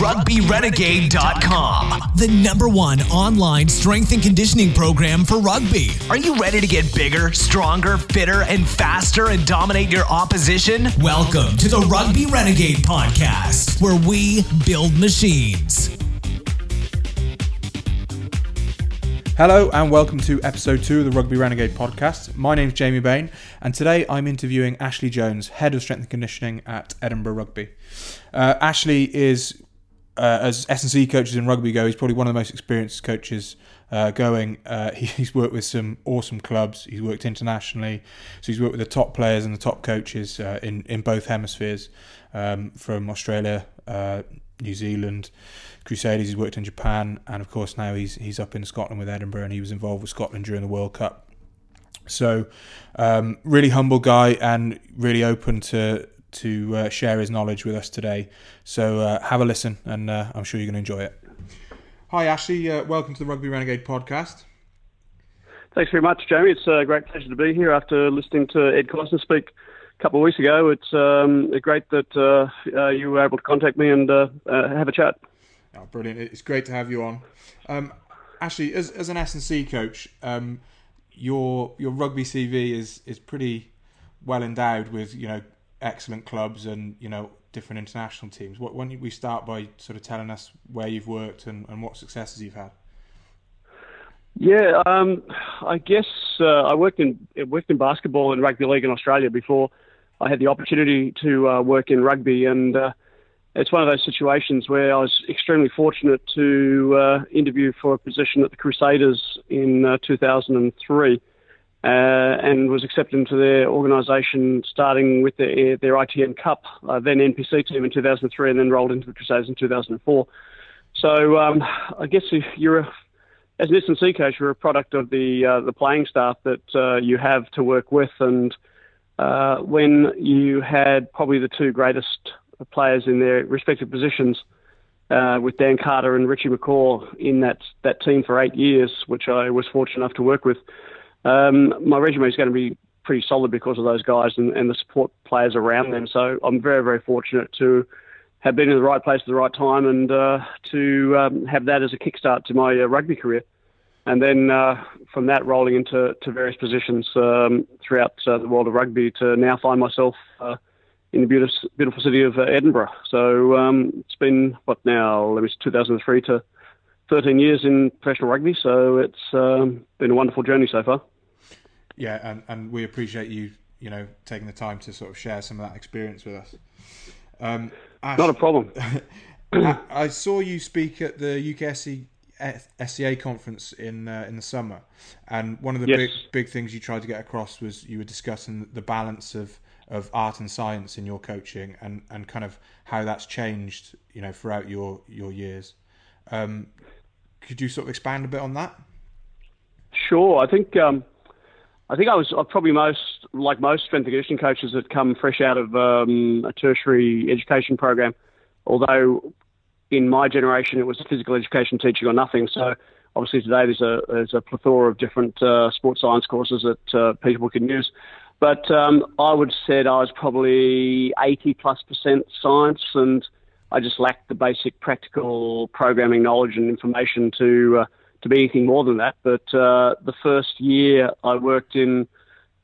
rugbyrenegade.com, the number one online strength and conditioning program for rugby. Are you ready to get bigger, stronger, fitter, and faster and dominate your opposition? Welcome to the Rugby Renegade podcast, where we build machines. Hello and welcome to episode two of the Rugby Renegade podcast. My name is Jamie Bain, and today I'm interviewing Ashley Jones, head of strength and conditioning at Edinburgh Rugby. Uh, Ashley is, uh, as S and C coaches in rugby go, he's probably one of the most experienced coaches uh, going. Uh, he, he's worked with some awesome clubs. He's worked internationally, so he's worked with the top players and the top coaches uh, in in both hemispheres, um, from Australia, uh, New Zealand. Crusaders. He's worked in Japan, and of course now he's he's up in Scotland with Edinburgh, and he was involved with Scotland during the World Cup. So, um, really humble guy and really open to to uh, share his knowledge with us today. So uh, have a listen, and uh, I'm sure you're going to enjoy it. Hi Ashley, uh, welcome to the Rugby Renegade podcast. Thanks very much, Jamie. It's a great pleasure to be here after listening to Ed Cosner speak a couple of weeks ago. It's um, great that uh, uh, you were able to contact me and have a chat. Oh, brilliant! It's great to have you on. Um, Ashley, as, as an S and C coach, um, your your rugby CV is is pretty well endowed with you know excellent clubs and you know different international teams. What why don't we start by sort of telling us where you've worked and, and what successes you've had? Yeah, um, I guess uh, I worked in worked in basketball and rugby league in Australia before I had the opportunity to uh, work in rugby and. Uh, it's one of those situations where I was extremely fortunate to uh, interview for a position at the Crusaders in uh, 2003 uh, and was accepted into their organisation starting with their, ITM Cup, uh, then NPC team in 2003 and then rolled into the Crusaders in 2004. So um, I guess you're a, as an S&C coach, you're a product of the uh, the playing staff that uh, you have to work with and when you had probably the two greatest players in their respective positions. Uh, with Dan Carter and Richie McCaw in that that team for eight years, which I was fortunate enough to work with. Um, my resume is going to be pretty solid because of those guys and, and, the support players around them. So I'm very very fortunate to have been in the right place at the right time and uh, to um, have that as a kickstart to my uh, rugby career. And then uh, from that, rolling into to various positions um, throughout uh, the world of rugby to now find myself uh, in the beautiful, beautiful city of uh, Edinburgh. So um, it's been what now? Let me 2003 to 13 years in professional rugby. So it's um, been a wonderful journey so far. Yeah, and, and we appreciate you, you know, taking the time to sort of share some of that experience with us. Um, Ash, Not a problem. I saw you speak at the UKSC SCA conference in uh, in the summer, and one of the yes. big big things you tried to get across was you were discussing the balance of of art and science in your coaching and, and kind of how that's changed, you know, throughout your your years. Um, could you sort of expand a bit on that? Sure. I think um, I think I was probably most like most strength and conditioning coaches that come fresh out of um, a tertiary education program. Although in my generation it was physical education teaching or nothing. So obviously today there's a there's a plethora of different uh, sports science courses that uh, people can use. But um, I would have said I was probably 80 plus percent science, and I just lacked the basic practical programming knowledge and information to uh, to be anything more than that. But uh, the first year I worked in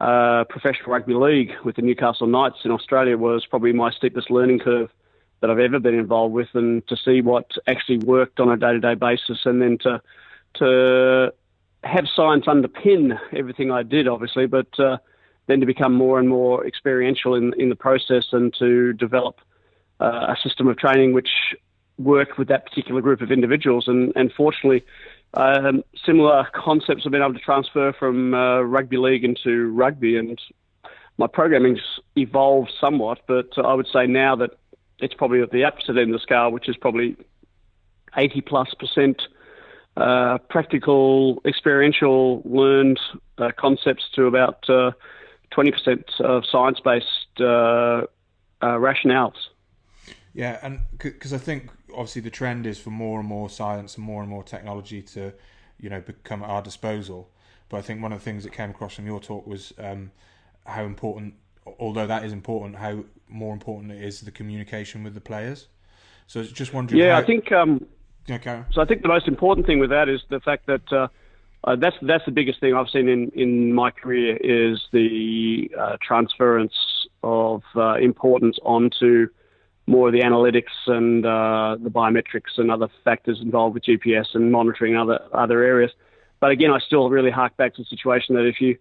uh, professional rugby league with the Newcastle Knights in Australia was probably my steepest learning curve that I've ever been involved with, and to see what actually worked on a day-to-day basis, and then to to have science underpin everything I did, obviously, but uh, then to become more and more experiential in in the process and to develop uh, a system of training which worked with that particular group of individuals. And, and fortunately, um, similar concepts have been able to transfer from uh, rugby league into rugby. And my programming's evolved somewhat, but I would say now that it's probably at the opposite end of the scale, which is probably 80 plus percent uh, practical, experiential, learned uh, concepts to about uh, 20% of science based uh, uh, rationales. Yeah, and because I think obviously the trend is for more and more science and more and more technology to, you know, become at our disposal. But I think one of the things that came across from your talk was um, how important, although that is important, how more important it is the communication with the players. So just wondering. Yeah, how... I think. Um, okay. So I think the most important thing with that is the fact that uh, uh, that's that's the biggest thing I've seen in, in my career is the uh, transference of uh, importance onto more of the analytics and uh, the biometrics and other factors involved with GPS and monitoring other other areas. But again, I still really hark back to the situation that if you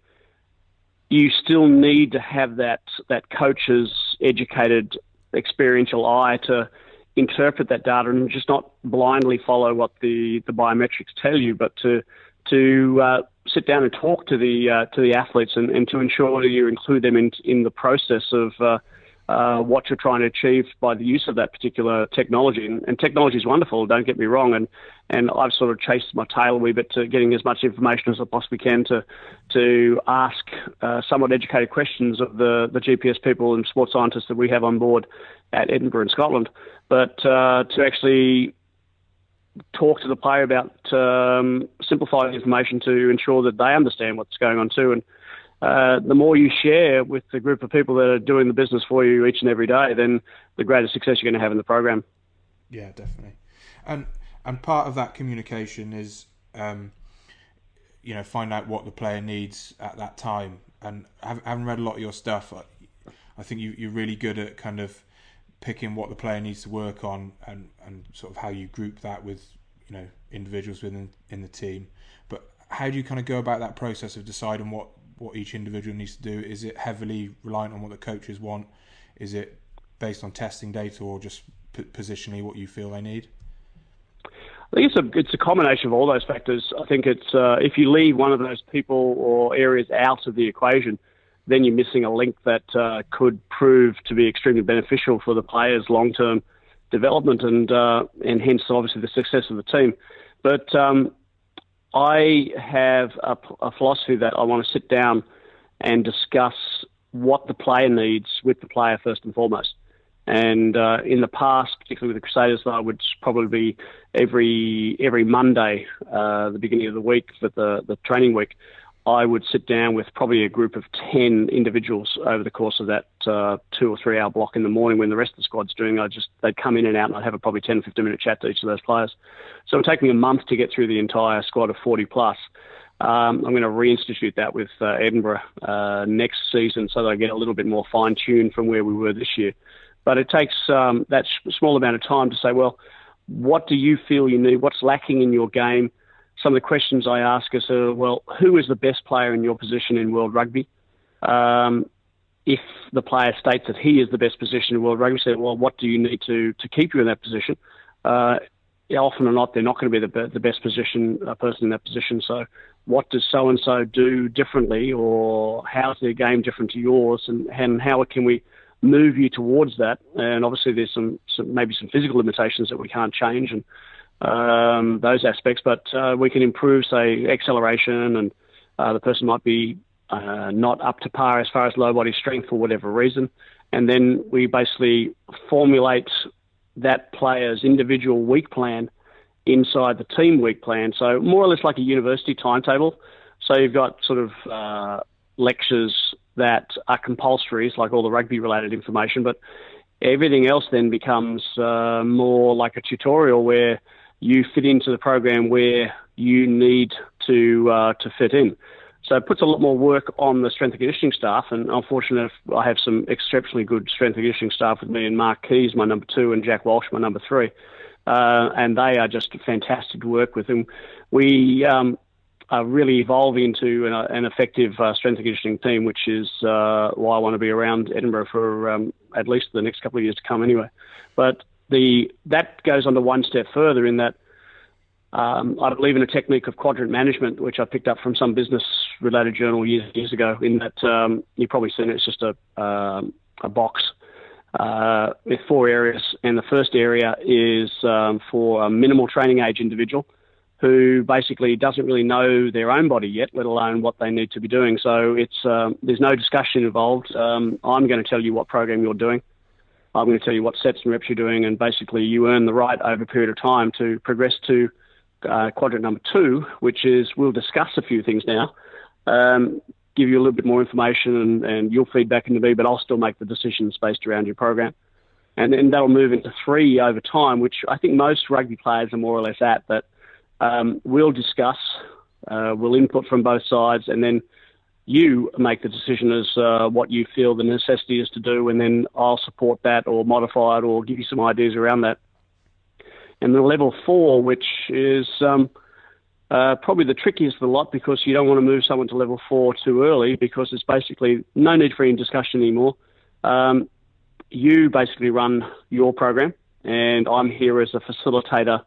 you still need to have that that coach's educated, experiential eye to interpret that data and just not blindly follow what the, the biometrics tell you, but to to uh, sit down and talk to the uh, to the athletes and, and to ensure that you include them in in the process of uh, what you're trying to achieve by the use of that particular technology. And, and, technology is wonderful, don't get me wrong. And, and I've sort of chased my tail a wee bit to getting as much information as I possibly can to, to ask uh, somewhat educated questions of the, the GPS people and sports scientists that we have on board at Edinburgh in Scotland. But uh, to actually talk to the player about um, simplifying information to ensure that they understand what's going on too. And uh, the more you share with the group of people that are doing the business for you each and every day, then the greater success you're going to have in the program. Yeah, definitely. And and part of that communication is, um, you know, find out what the player needs at that time. And having read a lot of your stuff, I think you, you're really good at kind of picking what the player needs to work on and, and sort of how you group that with you know individuals within in the team. But how do you kind of go about that process of deciding what what each individual needs to do? Is it heavily reliant on what the coaches want? Is it based on testing data or just p- positionally what you feel they need? I think it's a it's a combination of all those factors. I think it's uh, if you leave one of those people or areas out of the equation, then you're missing a link that uh, could prove to be extremely beneficial for the players' long term development and uh, and hence obviously the success of the team. But um, I have a, a philosophy that I want to sit down and discuss what the player needs with the player first and foremost. And uh, in the past, particularly with the Crusaders, though, would probably be every every Monday, uh, the beginning of the week for the the training week. I would sit down with probably a group of 10 individuals over the course of that uh, two or three hour block in the morning when the rest of the squad's doing. I just, they'd come in and out and I'd have a probably 10 or 15 minute chat to each of those players. So take me a month to get through the entire squad of 40 plus. Um, I'm going to reinstitute that with uh, Edinburgh uh, next season so that I get a little bit more fine tuned from where we were this year. But it takes um, that small amount of time to say, well, what do you feel you need? What's lacking in your game? Some of the questions I ask is, uh, well, who is the best player in your position in World Rugby? Um, if the player states that he is the best position in World Rugby, say, well, what do you need to, to keep you in that position? Uh, often or not, they're not going to be the, the best position uh, person in that position. So, what does so and so do differently, or how's their game different to yours, and, and how can we move you towards that? And obviously, there's some, some maybe some physical limitations that we can't change, and um, those aspects, but uh, we can improve, say, acceleration, and uh, the person might be uh, not up to par as far as low body strength for whatever reason, and then we basically formulate that player's individual week plan inside the team week plan. So more or less like a university timetable. So you've got sort of uh, lectures that are compulsory, it's like all the rugby related information, but everything else then becomes uh, more like a tutorial where you fit into the program where you need to uh, to fit in. So it puts a lot more work on the strength and conditioning staff. And unfortunately, I have some exceptionally good strength and conditioning staff with me, and Mark Keys, my number two, and Jack Walsh, my number three. Uh, and they are just fantastic to work with. And we um, are really evolving into an, an effective uh, strength and conditioning team, which is uh, why I want to be around Edinburgh for um, at least the next couple of years to come, anyway. But the that goes on to one step further in that um, I believe in a technique of quadrant management, which I picked up from some business-related journal years, years ago. In that um, you've probably seen it, it's just a um, a box uh, with four areas, and the first area is um, for a minimal training age individual who basically doesn't really know their own body yet, let alone what they need to be doing. So it's um, there's no discussion involved. Um, I'm going to tell you what program you're doing. I'm going to tell you what sets and reps you're doing, and basically you earn the right over a period of time to progress to uh, quadrant number two, which is we'll discuss a few things now, um, give you a little bit more information, and, and you'll feed into me, but I'll still make the decisions based around your program. and then that'll move into three over time, which I think most rugby players are more or less at. But um, we'll discuss, uh, we'll input from both sides, and then you make the decision as uh, what you feel the necessity is to do, and then I'll support that or modify it or give you some ideas around that. And the level four, which is um, uh, probably the trickiest of the lot because you don't want to move someone to level four too early because it's basically no need for any discussion anymore. Um, you basically run your program, and I'm here as a facilitator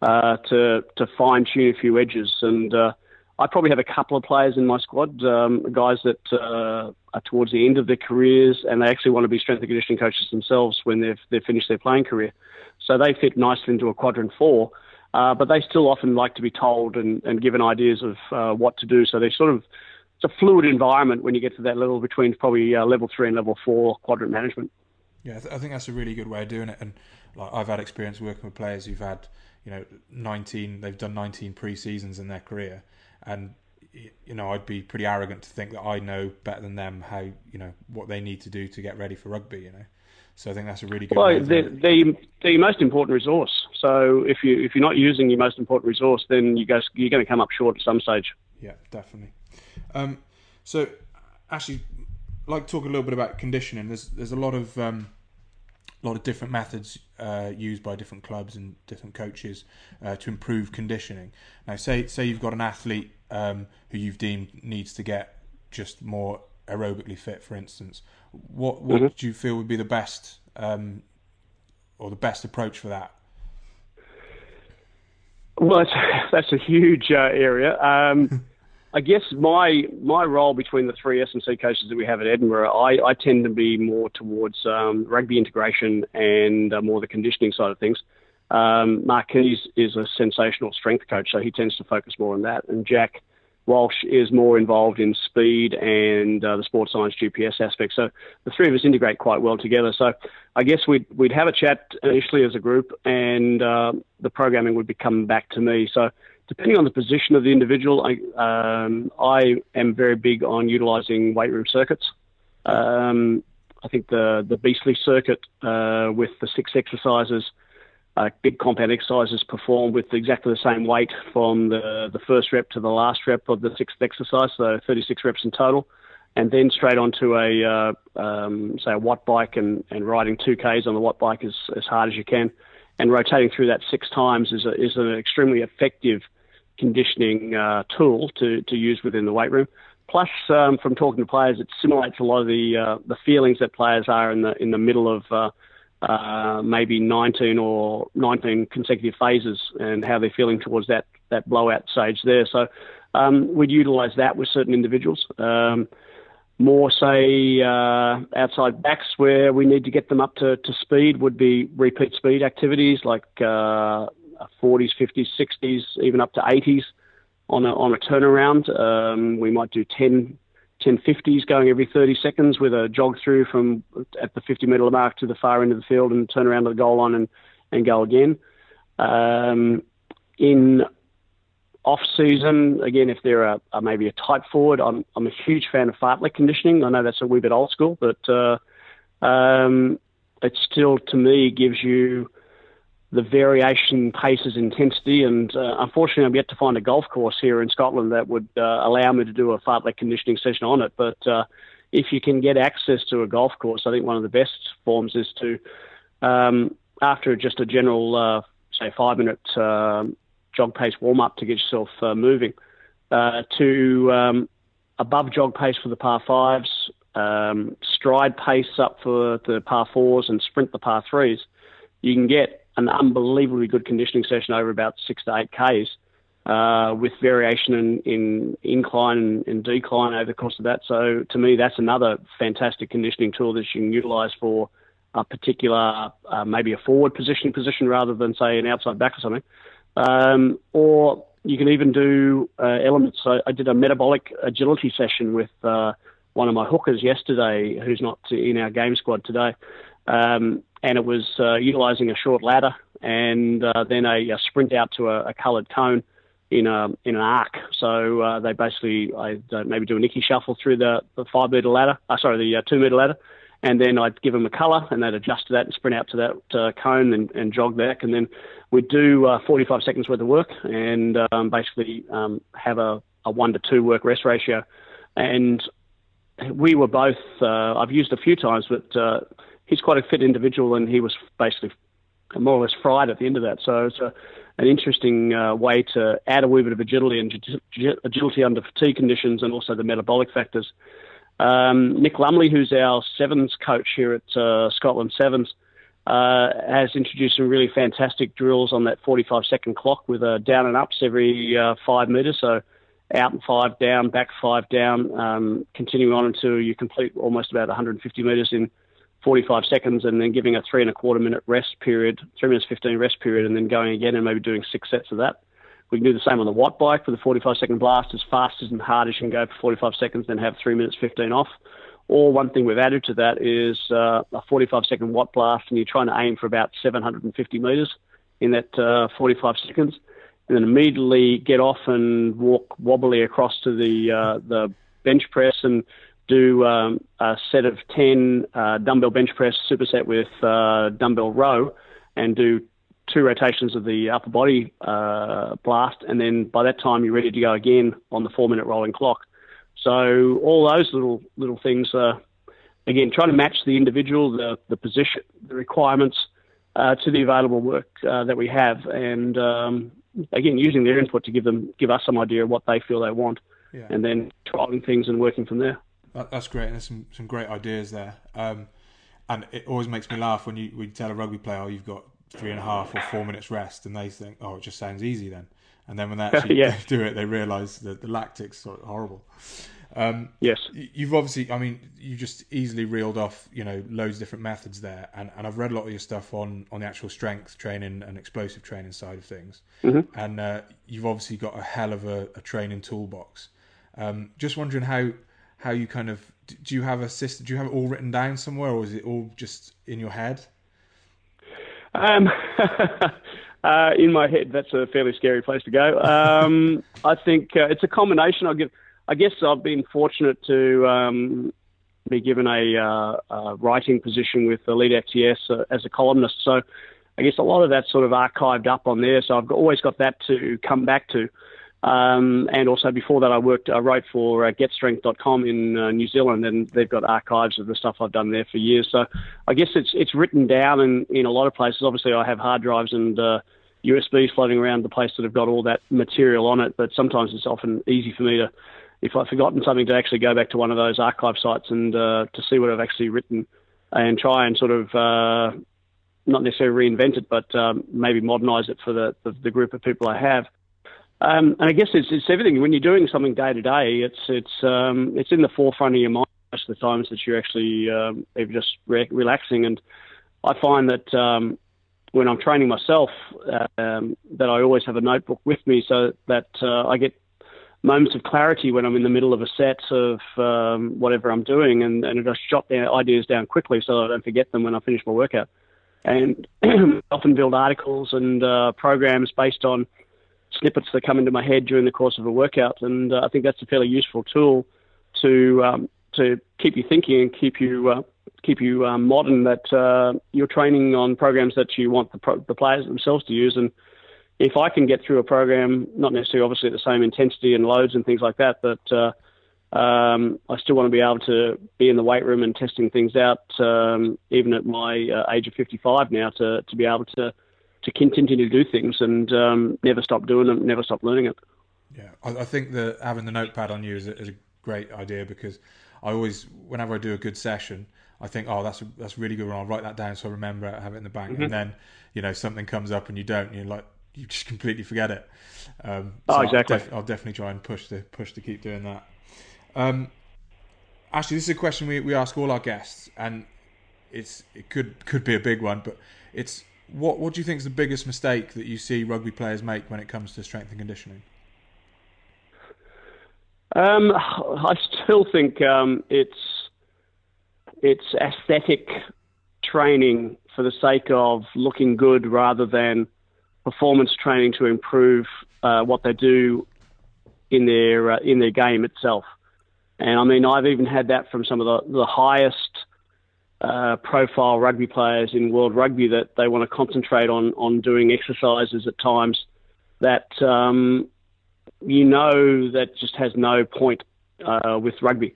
uh, to to fine tune a few edges. And uh, I probably have a couple of players in my squad, um, guys that uh, are towards the end of their careers, and they actually want to be strength and conditioning coaches themselves when they've they've finished their playing career. So they fit nicely into a quadrant four. Uh, but they still often like to be told and, and given ideas of uh, what to do. So they sort of it's a fluid environment when you get to that level between probably uh, level three and level four quadrant management. Yeah, I, I think that's a really good way of doing it. And like I've had experience working with players who've had you know 19, they've done 19 pre seasons in their career, and you know I'd be pretty arrogant to think that I know better than them how you know what they need to do to get ready for rugby. You know. So I think that's a really good. Well, they're, they're, they're your most important resource. So if you if you're not using your most important resource, then you go you're going to come up short at some stage. Yeah, definitely. Um, so actually, I'd like talk a little bit about conditioning. There's there's a lot of um, a lot of different methods uh, used by different clubs and different coaches uh, to improve conditioning. Now, say say you've got an athlete um, who you've deemed needs to get just more aerobically fit, for instance. What what mm-hmm. do you feel would be the best um, or the best approach for that? Well, that's, that's a huge uh, area. Um, I guess my my role between the three S and C coaches that we have at Edinburgh, I, I tend to be more towards um, rugby integration and uh, more the conditioning side of things. Um, is a sensational strength coach, so he tends to focus more on that. And Jack Walsh is more involved in speed and uh, the sports science GPS aspect. So the three of us integrate quite well together. So I guess we'd, we'd have a chat initially as a group and uh, the programming would be coming back to me. So depending on the position of the individual, I, um, I am very big on utilizing weight room circuits. Um, I think the, the Beastly circuit uh, with the six exercises – uh, big compound exercises performed with exactly the same weight from the, the first rep to the last rep of the sixth exercise, so 36 reps in total, and then straight onto a, uh, um, say, a watt bike and, and riding 2Ks on the watt bike as, as hard as you can. And rotating through that six times is, a, is an extremely effective conditioning uh, tool to, to use within the weight room. Plus, um, from talking to players, it simulates a lot of the uh, the feelings that players are in the in the middle of uh, uh, maybe 19 or 19 consecutive phases and how they're feeling towards that, that blowout stage there. So um, we'd utilise that with certain individuals. Um, more, say, uh, outside backs where we need to get them up to, to speed would be repeat speed activities like uh, 40s, 50s, 60s, even up to 80s on a, on a turnaround. Um, we might do 10 1050s going every 30 seconds with a jog through from at the 50 metre mark to the far end of the field and turn around to the goal line and, and go again. Um, in off season, again, if they're a, maybe a tight forward, I'm, I'm a huge fan of fartlek conditioning. I know that's a wee bit old school, but uh, um, it still, to me, gives you the variation, paces, intensity, and uh, unfortunately, I'm yet to find a golf course here in Scotland that would uh, allow me to do a fartlek conditioning session on it. But uh, if you can get access to a golf course, I think one of the best forms is to, um, after just a general, uh, say, five minute um, jog pace warm up to get yourself uh, moving, uh, to um, above jog pace for the par fives, um, stride pace up for the par fours, and sprint the par threes. You can get an unbelievably good conditioning session over about six to eight Ks. Uh, with variation in, in incline and, decline over the course of that. So to me, that's another fantastic conditioning tool that you can utilise for a particular, uh, maybe a forward positioning position rather than say an outside back or something. Um, or you can even do uh, elements. So I did a metabolic agility session with uh, one of my hookers yesterday, who's not in our game squad today. Um, and it was uh, utilising a short ladder and uh, then a, a, sprint out to a, a coloured cone in a in an arc. So uh, they basically I maybe do a Nicky shuffle through the, the five metre ladder, uh, sorry, the uh, two metre ladder, and then I'd give them a colour, and they'd adjust to that and sprint out to that uh, cone and, and, jog back, and then we'd do uh, 45 seconds worth of work and um, basically um, have a, a, one to two work rest ratio. And we were both, uh, I've used a few times, but uh, he's quite a fit individual, and he was basically more or less fried at the end of that. So it's a, an interesting uh, way to add a wee bit of agility and agility under fatigue conditions, and also the metabolic factors. Um, Nick Lumley, who's our sevens coach here at uh, Scotland Sevens, uh, has introduced some really fantastic drills on that 45 second clock with a down and ups every uh, five metres. So out and five down, back five down, um, continuing on until you complete almost about 150 metres in 45 seconds, and then giving a three and a quarter minute rest period, three minutes 15 rest period, and then going again and maybe doing six sets of that. We can do the same on the watt bike for the 45 second blast as fast as and hard as you can go for 45 seconds, then have three minutes 15 off. Or one thing we've added to that is uh, a 45 second watt blast, and you're trying to aim for about 750 meters in that uh, 45 seconds, and then immediately get off and walk wobbly across to the uh, the bench press and do um, a set of 10 uh, dumbbell bench press superset with uh, dumbbell row, and do two rotations of the upper body uh, blast, and then by that time you're ready to go again on the four minute rolling clock. So all those little little things are again trying to match the individual, the the position, the requirements uh, to the available work uh, that we have, and um, again using their input to give them give us some idea of what they feel they want, yeah. and then trialing things and working from there. That's great. There's some some great ideas there. Um, and it always makes me laugh when you when you tell a rugby player, "Oh, you've got three and a half or four minutes rest, and they think, oh, it just sounds easy then. And then when they actually yeah. do it, they realise that the lactic's of horrible. Um, yes, you've obviously, I mean, you just easily reeled off, you know, loads of different methods there, and, and I've read a lot of your stuff on on the actual strength training and explosive training side of things, mm-hmm. and uh, you've obviously got a hell of a, a training toolbox. Um, just wondering how how you kind of do you have a system? Do you have it all written down somewhere, or is it all just in your head? Um, uh, in my head, that's a fairly scary place to go. Um, I think uh, it's a combination. I give. I guess I've been fortunate to um, be given a, uh, a, writing position with Elite FTS uh, as a columnist. So I guess a lot of that's sort of archived up on there. So I've always got that to come back to. Um, and also before that, I worked, I wrote for uh, GetStrength.com in uh, New Zealand, and they've got archives of the stuff I've done there for years. So I guess it's it's written down in, in a lot of places. Obviously, I have hard drives and uh, USBs floating around the place that have got all that material on it. But sometimes it's often easy for me to, if I've forgotten something, to actually go back to one of those archive sites and uh, to see what I've actually written, and try and sort of uh, not necessarily reinvent it, but um, maybe modernise it for the, the the group of people I have. Um, and I guess it's, it's everything. When you're doing something day to day, it's it's um, it's in the forefront of your mind most of the times that you're actually um, just re- relaxing. And I find that um, when I'm training myself, um, that I always have a notebook with me so that uh, I get moments of clarity when I'm in the middle of a set of um, whatever I'm doing, and, and I just jot down ideas down quickly so I don't forget them when I finish my workout. And often build articles and uh, programs based on snippets that come into my head during the course of a workout, and uh, I think that's a fairly useful tool to um, to keep you thinking and keep you uh, keep you um, modern. That uh, you're training on programs that you want the, pro- the players themselves to use, and if I can get through a program, not necessarily obviously at the same intensity and loads and things like that, but uh, um, I still want to be able to be in the weight room and testing things out, um, even at my uh, age of 55 now, to to be able to to continue to do things and um, never stop doing them, never stop learning it. Yeah, I, I think that having the notepad on you is a, is a, great idea because I always, whenever I do a good session, I think, oh, that's that's really good. And I'll write that down so I remember it, have it in the bank. Mm-hmm. And then, you know, something comes up and you don't, and you're like, you just completely forget it. Um, so oh, exactly. I'll, def- I'll, definitely try and push to push to keep doing that. Um, actually, this is a question we, we ask all our guests, and it's it could could be a big one, but it's what what do you think is the biggest mistake that you see rugby players make when it comes to strength and conditioning? Um, I still think um, it's it's aesthetic training for the sake of looking good rather than performance training to improve uh, what they do in their uh, in their game itself. And I mean, I've even had that from some of the, the highest uh, profile rugby players in world rugby that they want to concentrate on on doing exercises at times that um, you know that just has no point uh, with rugby.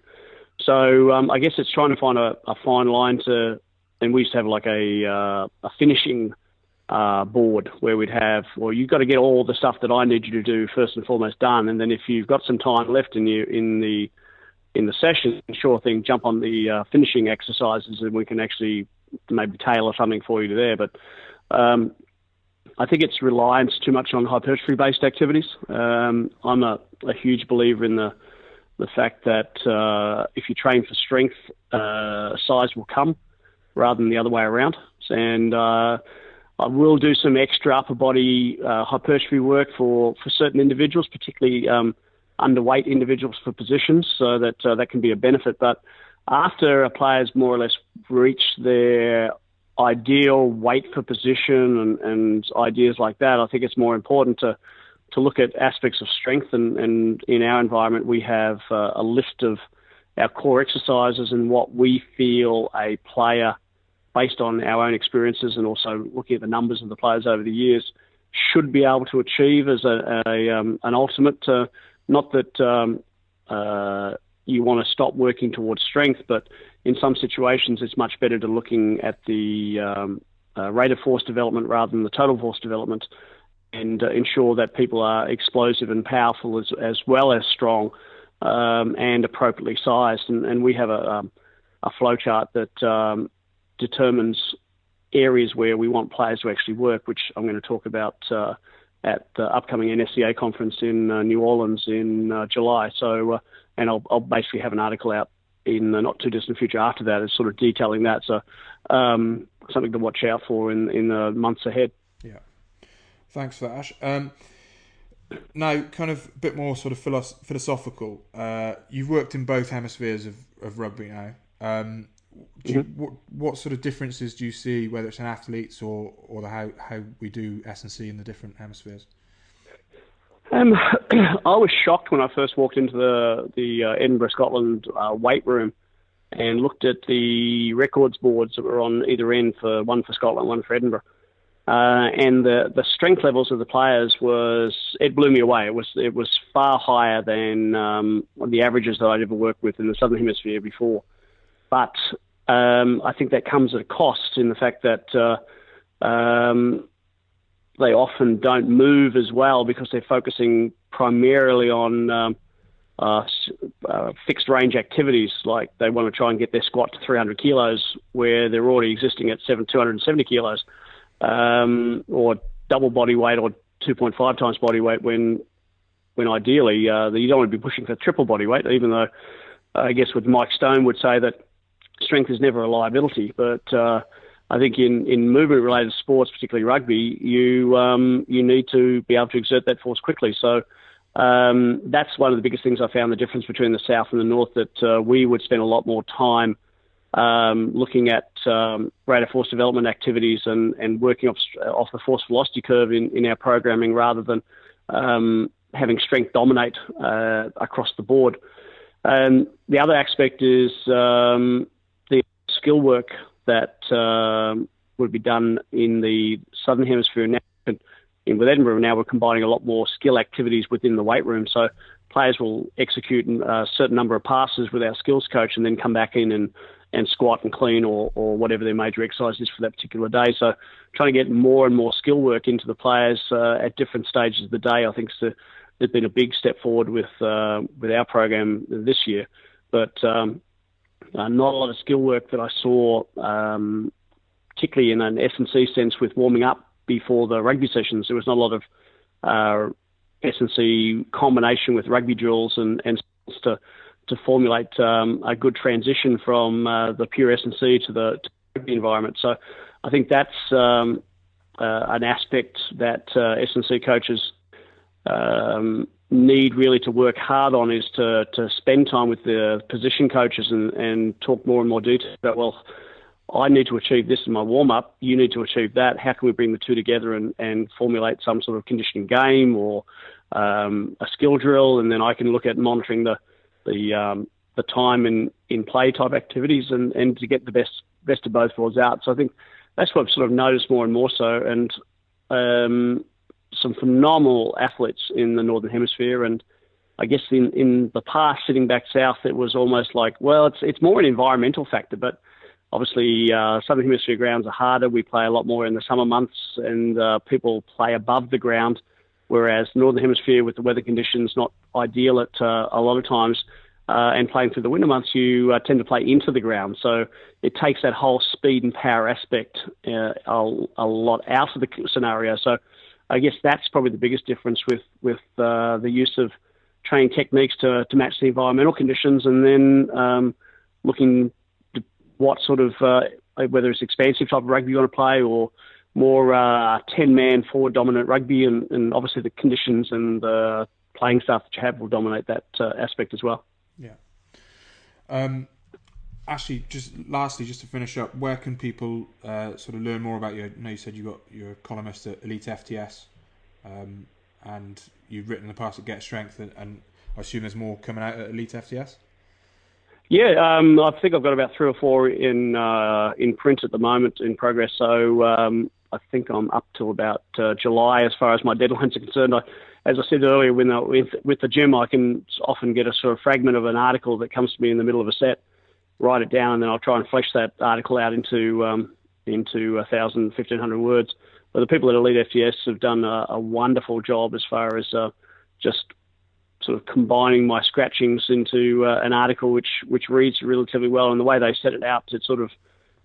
So um, I guess it's trying to find a, a, fine line to. And we used to have like a uh, a finishing uh, board where we'd have, well, you've got to get all the stuff that I need you to do first and foremost done, and then if you've got some time left in you in the in the session, sure thing, jump on the uh, finishing exercises, and we can actually maybe tailor something for you there. But um, I think it's reliance too much on hypertrophy based activities. Um, I'm a, a, huge believer in the the fact that uh, if you train for strength, uh, size will come rather than the other way around. And uh, I will do some extra upper body uh, hypertrophy work for, for certain individuals, particularly um, underweight individuals for positions, so that uh, that can be a benefit. But after a player's more or less reached their ideal weight for position and, and ideas like that, I think it's more important to to look at aspects of strength. And, and in our environment, we have uh, a list of our core exercises and what we feel a player based on our own experiences and also looking at the numbers of the players over the years, should be able to achieve as a, a um, an ultimate. Uh, not that um, uh, you want to stop working towards strength, but in some situations it's much better to looking at the um, uh, rate of force development rather than the total force development, and uh, ensure that people are explosive and powerful as as well as strong um, and appropriately sized. And, and we have a um, a flowchart that um, determines areas where we want players to actually work, which I'm going to talk about uh, at the upcoming NSCA conference in uh, New Orleans in uh, July. So, uh, and I'll, I'll, basically have an article out in the not too distant future after that, is sort of detailing that. So, um, something to watch out for in in the months ahead. Yeah, thanks for that, Ash. Um, now, kind of a bit more sort of philosophical. Uh, you've worked in both hemispheres of, of rugby now. Um, you, mm-hmm. what what sort of differences do you see, whether it's in athletes or or the, how how we do S and C in the different hemispheres? Um, I was shocked when I first walked into the the uh, Edinburgh, Scotland uh, weight room and looked at the records boards that were on either end for one for Scotland, one for Edinburgh. Uh, and the the strength levels of the players was it blew me away. It was it was far higher than um, the averages that I'd ever worked with in the southern hemisphere before. But um, I think that comes at a cost in the fact that uh, um, they often don't move as well because they're focusing primarily on um, uh, uh, fixed range activities. Like they want to try and get their squat to 300 kilos where they're already existing at 7, 270 kilos, um, or double body weight or 2.5 times body weight when when ideally uh, you don't want to be pushing for triple body weight, even though I guess what Mike Stone would say that strength is never a liability, but uh, I think in, in movement related sports, particularly rugby, you um, you need to be able to exert that force quickly. So um, that's one of the biggest things I found the difference between the south and the north. That uh, we would spend a lot more time um, looking at um, rate force development activities and, and working off, off the force velocity curve in, in our programming rather than um, having strength dominate uh, across the board. The other aspect is um, skill work that um, would be done in the southern hemisphere now. In, with Edinburgh now, we're combining a lot more skill activities within the weight room. So players will execute a certain number of passes with our skills coach, and then come back in and and squat and clean or, or whatever their major exercise is for that particular day. So trying to get more and more skill work into the players uh, at different stages of the day, I think has been a big step forward with uh, with our program this year. But um, uh, not a lot of skill work that I saw, um, particularly in an S&C sense with warming up before the rugby sessions. There was not a lot of uh, S&C combination with rugby drills and, and to, to formulate um, a good transition from uh, the pure S&C to the, to rugby environment. So I think that's um, uh, an aspect that uh, S&C coaches um, need really to work hard on is to, to spend time with the position coaches and, and talk more and more detail about, well, I need to achieve this in my warm up, you need to achieve that. How can we bring the two together and, and formulate some sort of conditioning game or um, a skill drill? And then I can look at monitoring the, the, um, the time in, in play type activities and, and to get the best best of both worlds out. So I think that's what I've sort of noticed more and more so, and um, some phenomenal athletes in the northern hemisphere, and I guess in in the past, sitting back south, it was almost like well, it's it's more an environmental factor, but obviously uh, southern hemisphere grounds are harder. We play a lot more in the summer months, and uh, people play above the ground, whereas northern hemisphere with the weather conditions not ideal at uh, a lot of times uh, and playing through the winter months, you uh, tend to play into the ground. So it takes that whole speed and power aspect uh, a, a, lot out of the scenario. So I guess that's probably the biggest difference with with uh, the use of training techniques to, to match the environmental conditions, and then um, looking what sort of uh, whether it's expansive type of rugby you want to play or more uh, 10 man forward dominant rugby, and, and obviously the conditions and the playing staff that you have will dominate that aspect as well. Yeah. Um, Ashley, just lastly, just to finish up, where can people uh, sort of learn more about you? I know you said you got you're a columnist at Elite FTS, um, and you've written in the past at Get Strength, and, and, I assume there's more coming out at Elite FTS. Yeah, um, I think I've got about three or four in uh, in print at the moment in progress. So um, I think I'm up till about uh, July as far as my deadlines are concerned. I, as I said earlier, when, with, with the gym, I can often get a sort of fragment of an article that comes to me in the middle of a set, write it down, and then I'll try and flesh that article out into um, into a thousand, fifteen hundred words. But the people at Elite FTS have done a, a wonderful job as far as uh, just sort of combining my scratchings into uh, an article which which reads relatively well. And the way they set it out, it sort of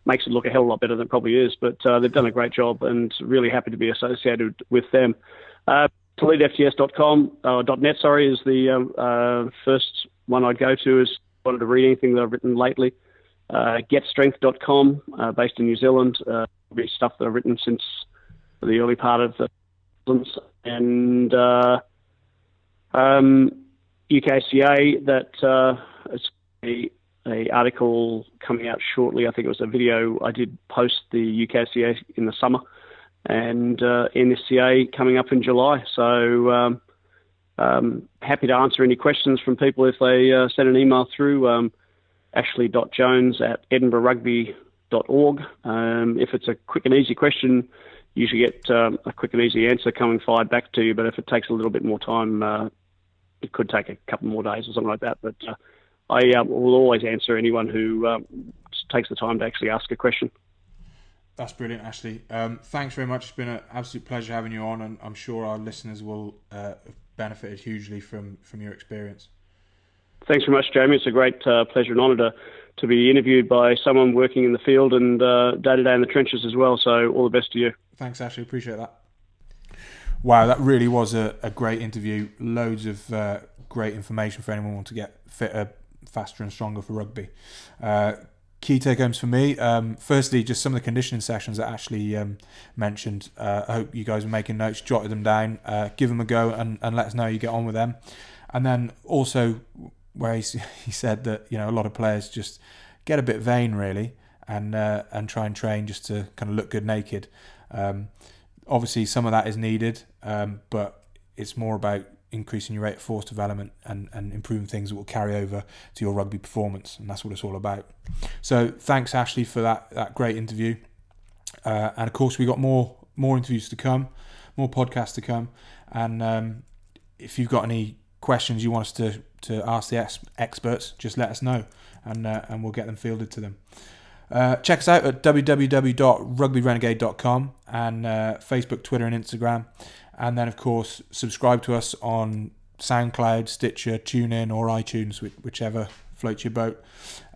makes it look a hell of a lot better than it probably is. But uh, they've done a great job, and really happy to be associated with them. Uh, EliteFTS.com, uh, .net, sorry, is the um, uh, first one I'd go to. Is wanted to read anything that I've written lately. Uh, GetStrength.com, uh, based in New Zealand, uh, stuff that I've written since the early part of the and uh, um, UKCA that uh, it's a, a, article coming out shortly. I think it was a video I did post the UKCA in the summer and uh, NSCA coming up in July. So um, um, happy to answer any questions from people if they uh, send an email through um, ashley.jones at edinburghrugby.org. Um, if it's a quick and easy question, you usually get um, a quick and easy answer coming fired back to you. But if it takes a little bit more time, uh, it could take a couple more days or something like that. But uh, I uh, will always answer anyone who um, takes the time to actually ask a question. That's brilliant, Ashley. Um, thanks very much. It's been an absolute pleasure having you on, and I'm sure our listeners will uh, benefited hugely from, from your experience. Thanks very much, Jamie. It's a great uh, pleasure and honour to, to be interviewed by someone working in the field and day to day in the trenches as well. So, all the best to you. Thanks, Ashley. Appreciate that. Wow, that really was a, a great interview. Loads of uh, great information for anyone who wants to get fitter, faster, and stronger for rugby. Uh, key take homes for me. Um, firstly, just some of the conditioning sessions that Ashley um, mentioned. Uh, I hope you guys are making notes, jotted them down, uh, give them a go, and, and let us know how you get on with them. And then also, where he, he said that you know a lot of players just get a bit vain really, and uh, and try and train just to kind of look good naked. Um, obviously, some of that is needed, um, but it's more about increasing your rate of force development and, and improving things that will carry over to your rugby performance. And that's what it's all about. So thanks, Ashley, for that, that great interview. Uh, and of course, we got more more interviews to come, more podcasts to come. And um, if you've got any questions you want us to, to ask the ex- experts, just let us know and, uh, and we'll get them fielded to them. Uh, check us out at www.rugbyrenegade.com and uh, Facebook, Twitter, and Instagram. And then, of course, subscribe to us on SoundCloud, Stitcher, TuneIn, or iTunes, whichever floats your boat.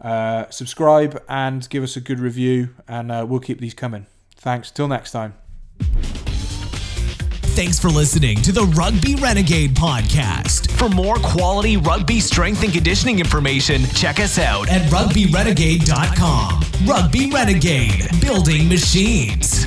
Uh, subscribe and give us a good review, and uh, we'll keep these coming. Thanks. Till next time. Thanks for listening to the Rugby Renegade podcast. For more quality rugby strength and conditioning information, check us out at rugbyrenegade.com. Rugby Renegade, building machines.